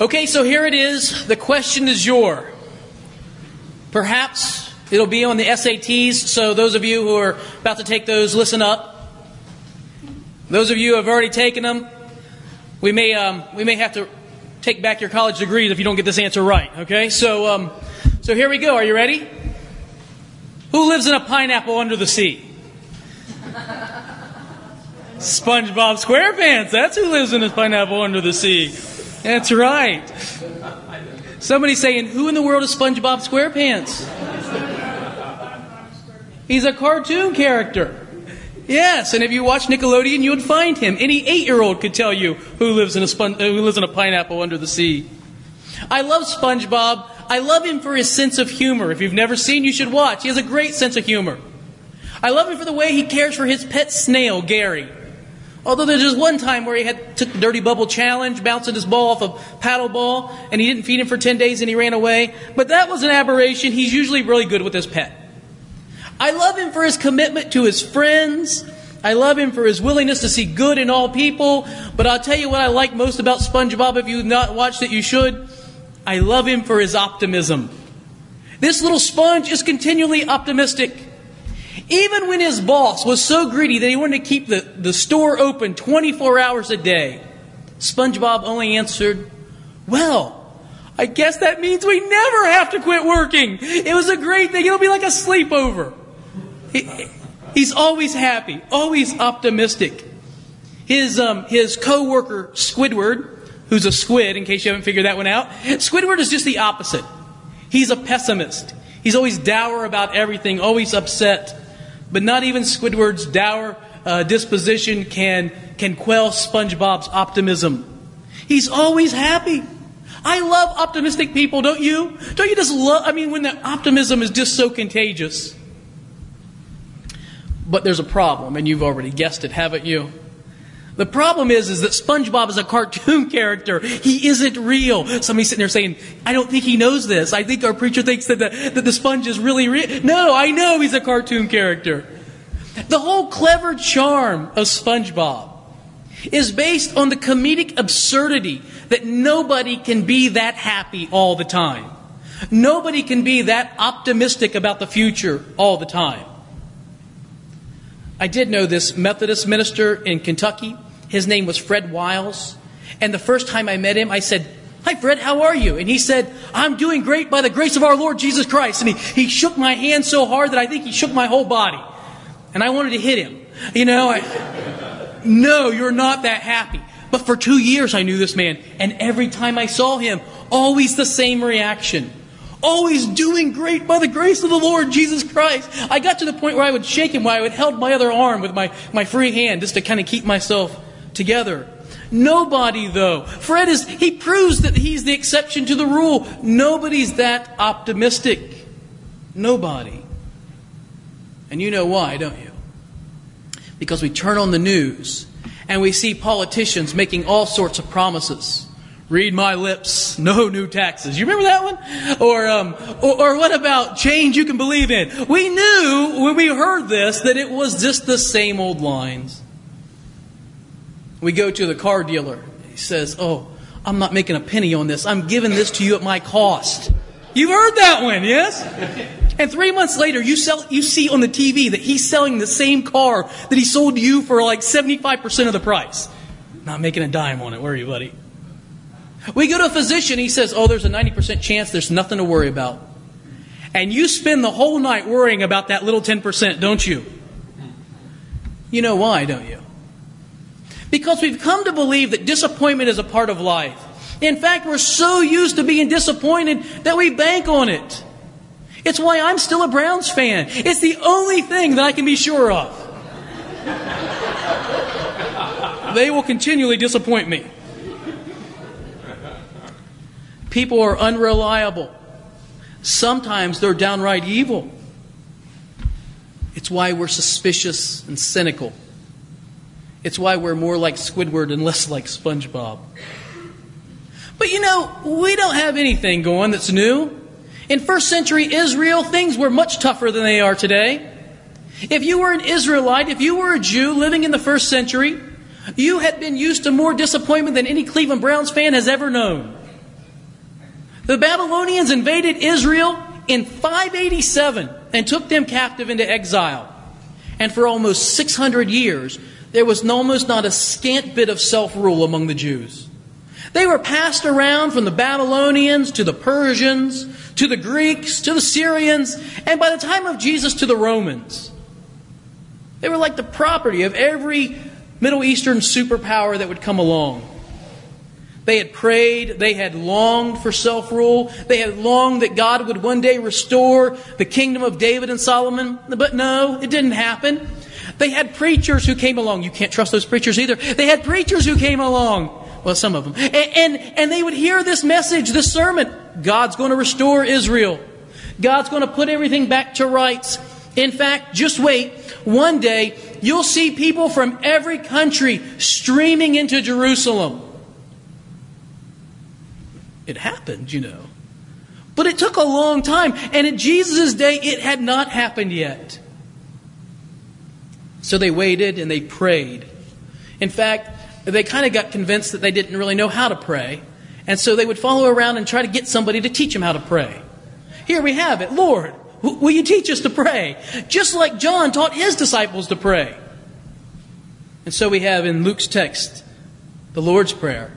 Okay, so here it is. The question is your. Perhaps it'll be on the SATs, so those of you who are about to take those, listen up. Those of you who have already taken them, we may, um, we may have to take back your college degrees if you don't get this answer right, okay? So, um, so here we go. Are you ready? Who lives in a pineapple under the sea? SpongeBob SquarePants. That's who lives in a pineapple under the sea. That's right. Somebody saying, Who in the world is SpongeBob SquarePants? He's a cartoon character. Yes, and if you watch Nickelodeon, you would find him. Any eight-year-old could tell you who lives in a spon- uh, who lives in a pineapple under the sea. I love SpongeBob. I love him for his sense of humor. If you've never seen, you should watch. He has a great sense of humor. I love him for the way he cares for his pet snail, Gary. Although there's just one time where he had took the dirty bubble challenge, bouncing his ball off a paddle ball, and he didn't feed him for 10 days and he ran away. But that was an aberration. He's usually really good with his pet. I love him for his commitment to his friends. I love him for his willingness to see good in all people. But I'll tell you what I like most about SpongeBob. If you've not watched it, you should. I love him for his optimism. This little sponge is continually optimistic. Even when his boss was so greedy that he wanted to keep the, the store open 24 hours a day, SpongeBob only answered, Well, I guess that means we never have to quit working. It was a great thing. It'll be like a sleepover. He, he's always happy, always optimistic. His, um, his co-worker, Squidward, who's a squid, in case you haven't figured that one out, Squidward is just the opposite. He's a pessimist. He's always dour about everything, always upset. But not even Squidward's dour uh, disposition can, can quell SpongeBob's optimism. He's always happy. I love optimistic people, don't you? Don't you just love, I mean, when the optimism is just so contagious. But there's a problem, and you've already guessed it, haven't you? The problem is, is that SpongeBob is a cartoon character. He isn't real. Somebody's sitting there saying, I don't think he knows this. I think our preacher thinks that the, that the sponge is really real. No, I know he's a cartoon character. The whole clever charm of SpongeBob is based on the comedic absurdity that nobody can be that happy all the time. Nobody can be that optimistic about the future all the time. I did know this Methodist minister in Kentucky. His name was Fred Wiles. And the first time I met him, I said, Hi, Fred, how are you? And he said, I'm doing great by the grace of our Lord Jesus Christ. And he, he shook my hand so hard that I think he shook my whole body. And I wanted to hit him. You know, I, no, you're not that happy. But for two years I knew this man. And every time I saw him, always the same reaction always doing great by the grace of the Lord Jesus Christ. I got to the point where I would shake him while I would held my other arm with my, my free hand just to kind of keep myself together. Nobody, though. Fred is, he proves that he's the exception to the rule. Nobody's that optimistic. Nobody. And you know why, don't you? Because we turn on the news and we see politicians making all sorts of promises read my lips, no new taxes. You remember that one? Or, um, or, or, what about change you can believe in? We knew when we heard this that it was just the same old lines. We go to the car dealer. He says, Oh, I'm not making a penny on this. I'm giving this to you at my cost. You've heard that one, yes? And three months later, you, sell, you see on the TV that he's selling the same car that he sold to you for like 75% of the price. Not making a dime on it, Where are you, buddy? We go to a physician, he says, Oh, there's a 90% chance there's nothing to worry about. And you spend the whole night worrying about that little 10%, don't you? You know why, don't you? Because we've come to believe that disappointment is a part of life. In fact, we're so used to being disappointed that we bank on it. It's why I'm still a Browns fan. It's the only thing that I can be sure of. they will continually disappoint me. People are unreliable. Sometimes they're downright evil. It's why we're suspicious and cynical. It's why we're more like Squidward and less like SpongeBob. But you know, we don't have anything going that's new. In first century Israel, things were much tougher than they are today. If you were an Israelite, if you were a Jew living in the first century, you had been used to more disappointment than any Cleveland Browns fan has ever known. The Babylonians invaded Israel in 587 and took them captive into exile. And for almost 600 years, there was almost not a scant bit of self rule among the Jews. They were passed around from the Babylonians to the Persians to the Greeks to the Syrians and by the time of Jesus to the Romans. They were like the property of every Middle Eastern superpower that would come along. They had prayed, they had longed for self rule, they had longed that God would one day restore the kingdom of David and Solomon, but no, it didn't happen. They had preachers who came along. You can't trust those preachers either. They had preachers who came along. Well, some of them. And, and, and they would hear this message, this sermon. God's going to restore Israel. God's going to put everything back to rights. In fact, just wait. One day, you'll see people from every country streaming into Jerusalem. It happened, you know. But it took a long time. And in Jesus' day, it had not happened yet. So they waited and they prayed. In fact, they kind of got convinced that they didn't really know how to pray. And so they would follow around and try to get somebody to teach them how to pray. Here we have it. Lord, will you teach us to pray? Just like John taught his disciples to pray. And so we have in Luke's text the Lord's Prayer.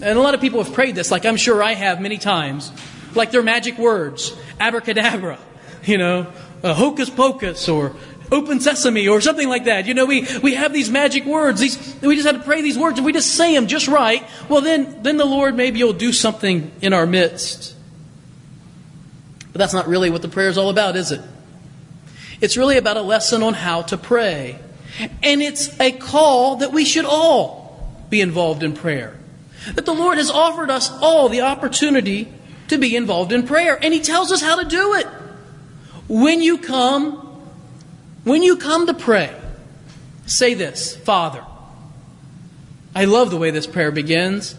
And a lot of people have prayed this, like I'm sure I have many times, like they're magic words abracadabra, you know, uh, hocus pocus, or open sesame, or something like that. You know, we, we have these magic words. These, we just have to pray these words, and we just say them just right. Well, then, then the Lord maybe will do something in our midst. But that's not really what the prayer is all about, is it? It's really about a lesson on how to pray. And it's a call that we should all be involved in prayer. That the Lord has offered us all the opportunity to be involved in prayer. And He tells us how to do it. When you come, when you come to pray, say this Father. I love the way this prayer begins.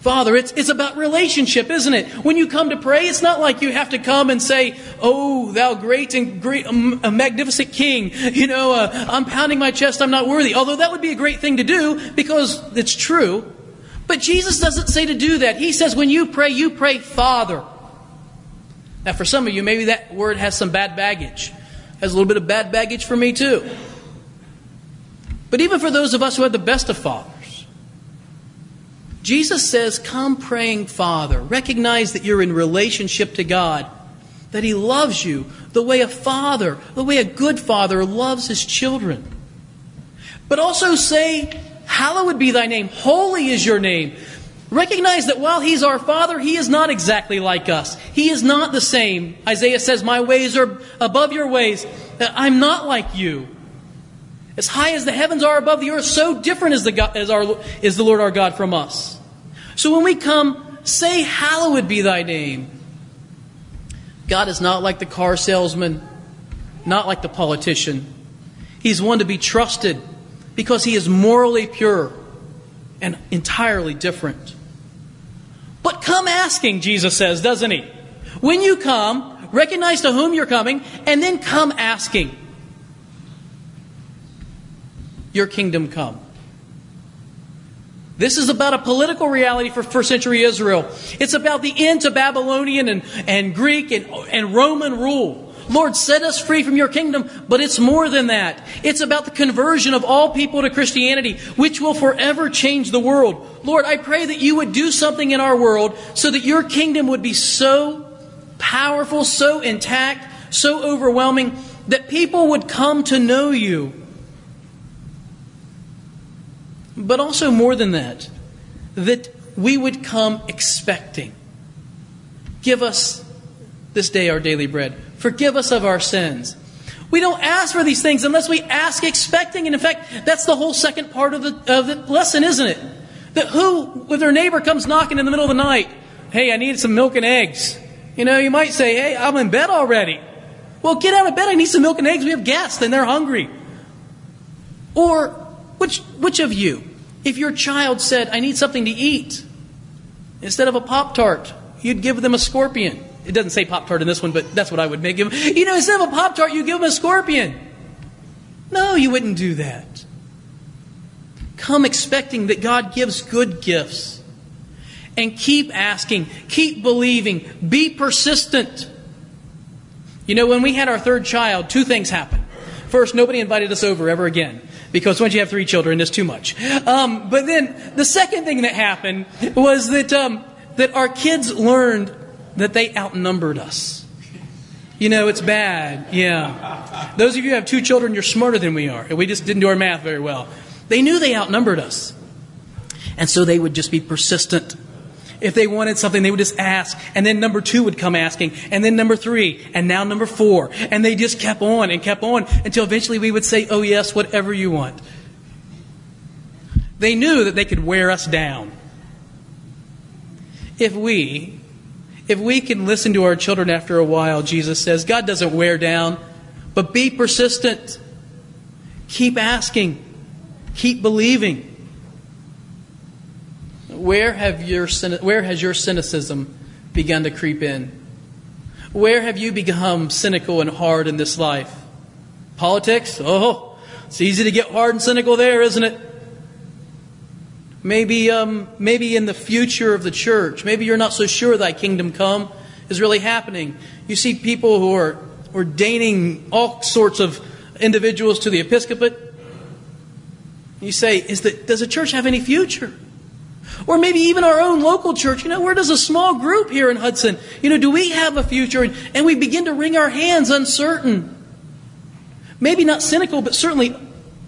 Father, it's, it's about relationship, isn't it? When you come to pray, it's not like you have to come and say, Oh, thou great and great, um, magnificent king. You know, uh, I'm pounding my chest, I'm not worthy. Although that would be a great thing to do because it's true. But Jesus doesn't say to do that. He says, when you pray, you pray, Father. Now, for some of you, maybe that word has some bad baggage. Has a little bit of bad baggage for me, too. But even for those of us who have the best of fathers, Jesus says, Come praying, Father. Recognize that you're in relationship to God, that He loves you the way a father, the way a good father loves his children. But also say, Hallowed be thy name. Holy is your name. Recognize that while He's our Father, He is not exactly like us. He is not the same. Isaiah says, My ways are above your ways. Uh, I'm not like you. As high as the heavens are above the earth, so different is the, God, as our, is the Lord our God from us. So when we come, say, Hallowed be thy name. God is not like the car salesman, not like the politician. He's one to be trusted because he is morally pure and entirely different. But come asking, Jesus says, doesn't he? When you come, recognize to whom you're coming, and then come asking. Your kingdom come. This is about a political reality for first century Israel. It's about the end to Babylonian and, and Greek and, and Roman rule. Lord, set us free from your kingdom, but it's more than that. It's about the conversion of all people to Christianity, which will forever change the world. Lord, I pray that you would do something in our world so that your kingdom would be so powerful, so intact, so overwhelming that people would come to know you. But also more than that, that we would come expecting. Give us this day our daily bread. Forgive us of our sins. We don't ask for these things unless we ask expecting. And in fact, that's the whole second part of the, of the lesson, isn't it? That who, if their neighbor comes knocking in the middle of the night, hey, I need some milk and eggs. You know, you might say, hey, I'm in bed already. Well, get out of bed. I need some milk and eggs. We have guests and they're hungry. Or, which, which of you, if your child said, I need something to eat, instead of a Pop Tart, you'd give them a scorpion? It doesn't say Pop Tart in this one, but that's what I would make him. You know, instead of a Pop Tart, you give him a scorpion. No, you wouldn't do that. Come expecting that God gives good gifts. And keep asking, keep believing, be persistent. You know, when we had our third child, two things happened. First, nobody invited us over ever again because once you have three children, it's too much. Um, but then the second thing that happened was that um, that our kids learned that they outnumbered us. You know, it's bad. Yeah. Those of you who have two children, you're smarter than we are. And we just didn't do our math very well. They knew they outnumbered us. And so they would just be persistent. If they wanted something, they would just ask. And then number two would come asking. And then number three. And now number four. And they just kept on and kept on until eventually we would say, oh, yes, whatever you want. They knew that they could wear us down. If we, if we can listen to our children after a while, Jesus says, God doesn't wear down, but be persistent. Keep asking. Keep believing. Where, have your, where has your cynicism begun to creep in? Where have you become cynical and hard in this life? Politics? Oh, it's easy to get hard and cynical there, isn't it? Maybe, um, maybe in the future of the church. Maybe you're not so sure thy kingdom come is really happening. You see people who are ordaining all sorts of individuals to the episcopate. You say, is the, does the church have any future? Or maybe even our own local church. You know, where does a small group here in Hudson, you know, do we have a future? And we begin to wring our hands uncertain. Maybe not cynical, but certainly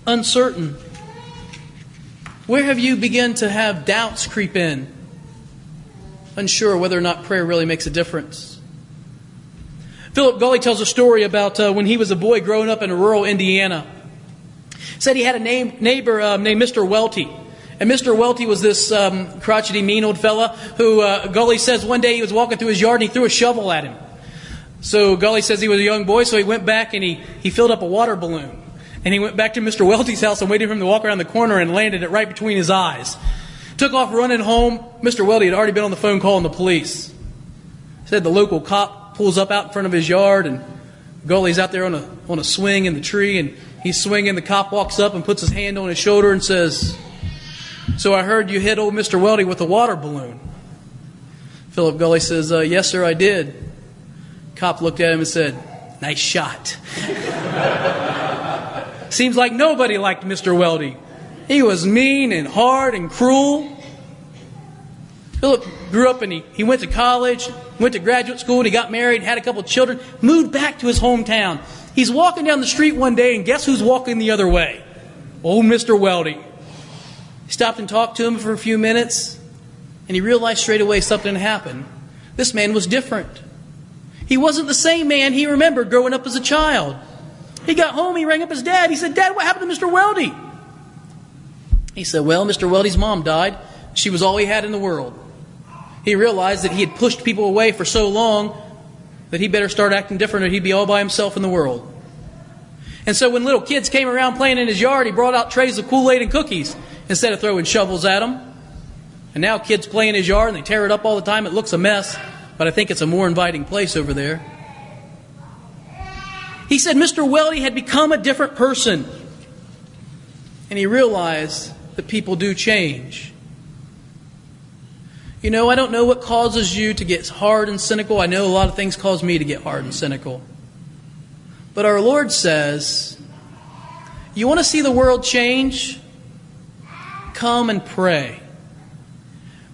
uncertain. Where have you begun to have doubts creep in? Unsure whether or not prayer really makes a difference. Philip Gulley tells a story about uh, when he was a boy growing up in rural Indiana. Said he had a name, neighbor uh, named Mr. Welty. And Mr. Welty was this um, crotchety, mean old fella who uh, Gulley says one day he was walking through his yard and he threw a shovel at him. So Gulley says he was a young boy, so he went back and he, he filled up a water balloon. And he went back to Mr. Welty's house and waited for him to walk around the corner and landed it right between his eyes. Took off running home. Mr. Welty had already been on the phone calling the police. Said the local cop pulls up out in front of his yard and Gulley's out there on a, on a swing in the tree and he's swinging. The cop walks up and puts his hand on his shoulder and says, so I heard you hit old Mr. Welty with a water balloon. Philip Gulley says, uh, Yes, sir, I did. Cop looked at him and said, Nice shot. Seems like nobody liked Mr. Weldy. He was mean and hard and cruel. Philip grew up and he, he went to college, went to graduate school, and he got married, had a couple children, moved back to his hometown. He's walking down the street one day, and guess who's walking the other way? Old Mr. Weldy. He stopped and talked to him for a few minutes, and he realized straight away something happened. This man was different. He wasn't the same man he remembered growing up as a child. He got home, he rang up his dad. He said, Dad, what happened to Mr. Weldy? He said, Well, Mr. Weldy's mom died. She was all he had in the world. He realized that he had pushed people away for so long that he better start acting different or he'd be all by himself in the world. And so when little kids came around playing in his yard, he brought out trays of Kool Aid and cookies instead of throwing shovels at them. And now kids play in his yard and they tear it up all the time. It looks a mess, but I think it's a more inviting place over there. He said Mr. Welty had become a different person. And he realized that people do change. You know, I don't know what causes you to get hard and cynical. I know a lot of things cause me to get hard and cynical. But our Lord says, You want to see the world change? come and pray.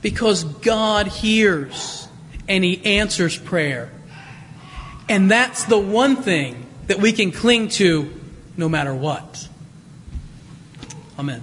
Because God hears and He answers prayer. And that's the one thing that we can cling to no matter what. Amen.